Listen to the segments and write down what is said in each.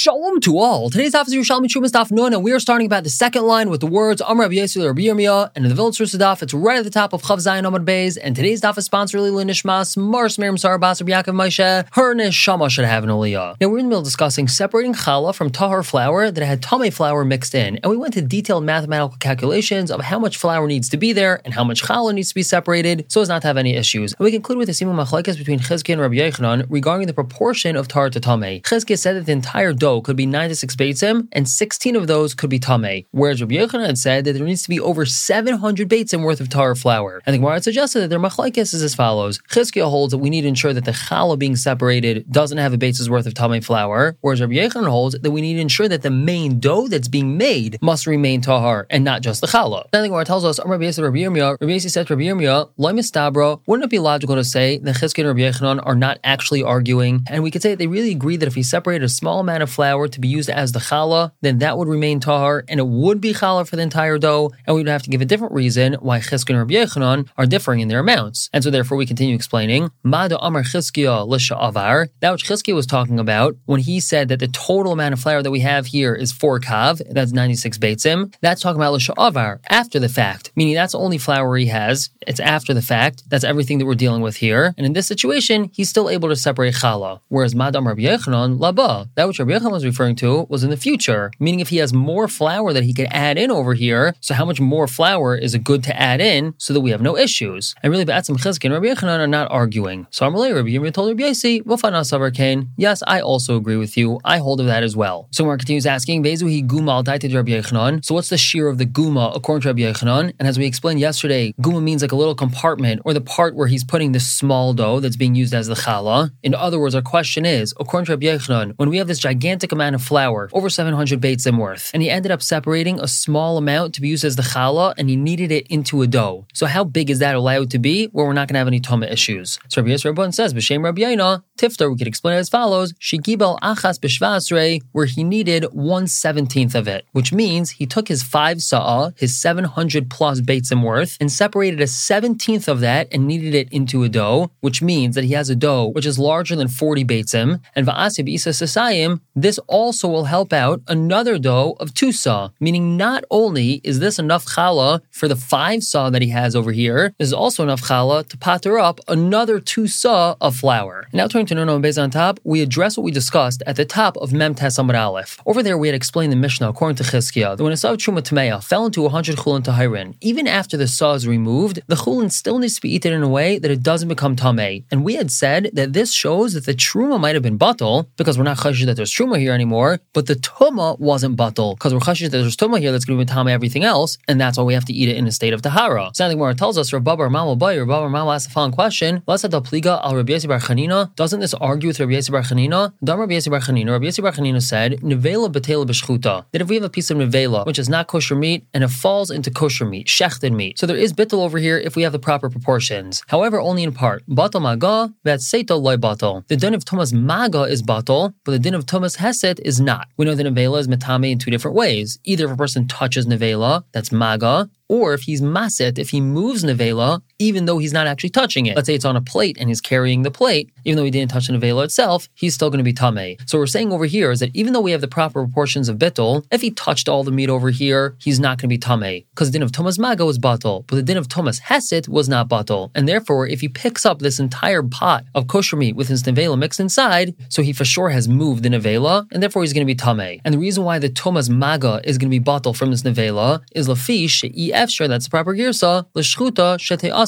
Shalom to all. Today's daf is Yerushalmi Terumos daf Nun, and we are starting about the second line with the words Amr Yisrael Rabbi Yirmiyah, and in the Vilna daf, it's right at the top of Chav Zayin Amad Beis, and today's daf is sponsored Lili Nishmas, Mars Miriam Sarabas Rabbi Yaakov Moshe, her Neshama should have an Aliyah. Now we're in the middle of discussing separating challah from tahar flour that had tame flour mixed in, and we went to detailed mathematical calculations of how much flour needs to be there and how much challah needs to be separated so as not to have any issues. And we conclude with the Simu Machlekes between Chizkiah and Rabbi Yochanan regarding the proportion of tahar to tame. Chizkiah said that the entire dough could be 96 beitzim, and 16 of those could be tameh. Whereas Rabbi Yochanan said that there needs to be over 700 beitzim worth of tahar flour. And the Gemara suggested that their machlekes is as follows. Chizkiah holds that we need to ensure that the challah being separated doesn't have a beitz's worth of tameh flour, whereas Rabbi Yochanan holds that we need to ensure that the main dough that's being made must remain tahar and not just the challah. Then the Gemara tells us, Rabbi Yisrael Rabbi Yirmiyah, Rabbi Yisrael said to Rabbi Yirmiyah, wouldn't it be logical to say that Chizkiah and Rabbi Yochanan are not actually arguing, and we could say that they really agree that if we separate a small amount of flour to be used as the challah, then that would remain tahar, and it would be challah for the entire dough, and we would have to give a different reason why Chizkiah and Rabbi Yochanan are differing in their amounts. And so therefore we continue explaining, Amar Avar, that which Chizkiah was talking about when he said that the total amount of flour that we have here is 4 kav, that's 96 beitzim, that's talking about Avar, after the fact, meaning that's the only flour he has, it's after the fact, that's everything that we're dealing with here, and in this situation, he's still able to separate challah, whereas Madam Rabbi Yochanan, Laba, that which Rabbi Yochanan was referring to was in the future, meaning if he has more flour that he could add in over here, so how much more flour is it good to add in so that we have no issues? And really, Ba'atzim Chizki and Rabbi Yochanan are not arguing. So I'm Amalei Rabbi Yirmiyah told Rabbi Yasi, Wafana Kane, yes, I also agree with you. I hold of that as well. So Mar continues asking, Vezu Guma al Rabbi Yochanan. So what's the shear of the Guma according to Rabbi Yochanan? And as we explained yesterday, Guma means like a little compartment or the part where he's putting the small dough that's being used as the challah. In other words, our question is, according to Rabbi Yechanan, when we have this gigantic amount of flour, over 700 beitzim worth. And he ended up separating a small amount to be used as the challah, and he kneaded it into a dough. So how big is that allowed to be where we're not going to have any tuma issues? So Rabbi Yisrael says, B'Shem Rabbi Yaina, Tiftar, we could explain it as follows, Shigibel achas b'shvasrei, where he needed one seventeenth of it, which means he took his five sa'ah, his 700 plus beitzim worth, and separated a seventeenth of that and kneaded it into a dough, which means that he has a dough which is larger than 40 beitzim, and va'asib isa sasayim, this also will help out another dough of two saw, meaning not only is this enough challah for the five saw that he has over here, this is also enough challah to patter up another two saw of flour. Now turning to Nuno Bez on top, we address what we discussed at the top of Mem Tes Aleph. Over there, we had explained the Mishnah according to Chizkiah that when a saw of Truma Tameya fell into 100 chulin tahirin, even after the saw is removed, the chulin still needs to be eaten in a way that it doesn't become tameh. And we had said that this shows that the truma might have been batal because we're not chayish that there's truma here anymore, but the tuma wasn't batal because we're chashish that there's tuma here that's going to be tama everything else, and that's why we have to eat it in a state of tahara. Something more tells us Rabbi Mama Bay, Rabbi Mama asks the following question: Let's the pliga al Rabbi Yossi Bar Chanina. Doesn't this argue with Rabbi Yossi Bar Chanina? Dam Rabbi Yossi Bar Chanina. Rabbi Yossi Bar Chanina said nevela betela b'shchuta. That if we have a piece of nevela which is not kosher meat and it falls into kosher meat, shechted meat, so there is bittel over here if we have the proper proportions. However, only in part. Batal maga that seita loy batal. The din of tumas maga is batal, but the din of tumas heset is not. We know that nevela is metame in two different ways. Either if a person touches nevela, that's maga, or if he's maset, if he moves nevela, even though he's not actually touching it. Let's say it's on a plate and he's carrying the plate, even though he didn't touch the nevela itself, he's still going to be tame. So we're saying over here is that even though we have the proper proportions of bittul, if he touched all the meat over here, he's not going to be tame because the din of tumas Maga was batal, but the din of tumas Heset was not batal. And therefore, if he picks up this entire pot of kosher meat with his nevela mixed inside, so he for sure has moved the nevela, and therefore he's going to be tame. And the reason why the tumas Maga is going to be batal from this nevela is lafish efshar, that's the proper girsa, l'shchuta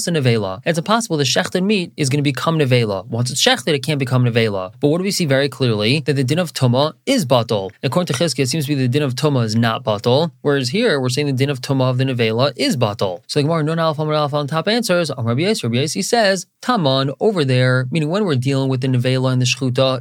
shete'asa nevela. It's impossible the shechted meat is going to become nevela. Once it's shechted, it can't become nevela. But what do we see very clearly? That the din of tuma is batal. According to Chizkiah, it seems to be the din of tuma is not batal, whereas here we're saying the din of tuma of the nevela is batal. So the Gemara Nun Alpha on top answers, on Rabbi Yisrael, Rabbi Yisrael says, taman over there, meaning when we're dealing with the nevela and the shchuta.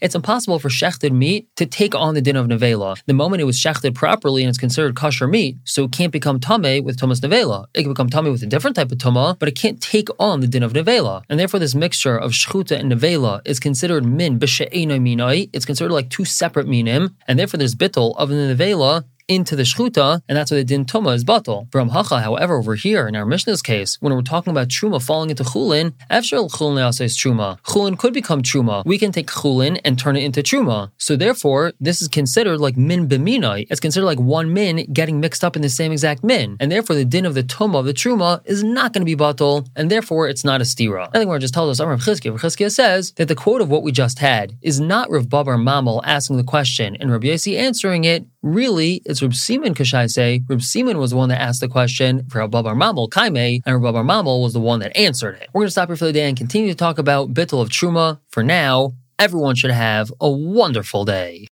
It's impossible for shechted meat to take on the din of nevela. The moment it was shechted properly and it's considered kosher meat, so it can't become tame with tumas Nevela. It can become tame with a different type of tuma, but it can't take on the din of Nevela. And therefore, this mixture of Shchuta and Nevela is considered min b'she'enoi minoi. It's considered like two separate minim, and therefore there's bittel of the Nevela into the shchuta, and that's why the din tuma is batal. From hacha, however, over here in our Mishnah's case, when we're talking about truma falling into chulin, efshel chulin says truma. Chulin could become truma. We can take chulin and turn it into truma. So therefore, this is considered like min b'minai. It's considered like one min getting mixed up in the same exact min, and therefore the din of the tuma of the truma is not going to be batal, and therefore it's not a stira. I think we're just told us, Rav Chizkiah. says that the quote of what we just had is not Rav Babar Mamel asking the question and Rabbi Yossi answering it. Really, it's Rav Simon say. Rav Simon was the one that asked the question for Rav Babar Mamel Kaime, and Rav Babar Mamel was the one that answered it. We're going to stop here for the day and continue to talk about Bittel of Truma. For now, everyone should have a wonderful day.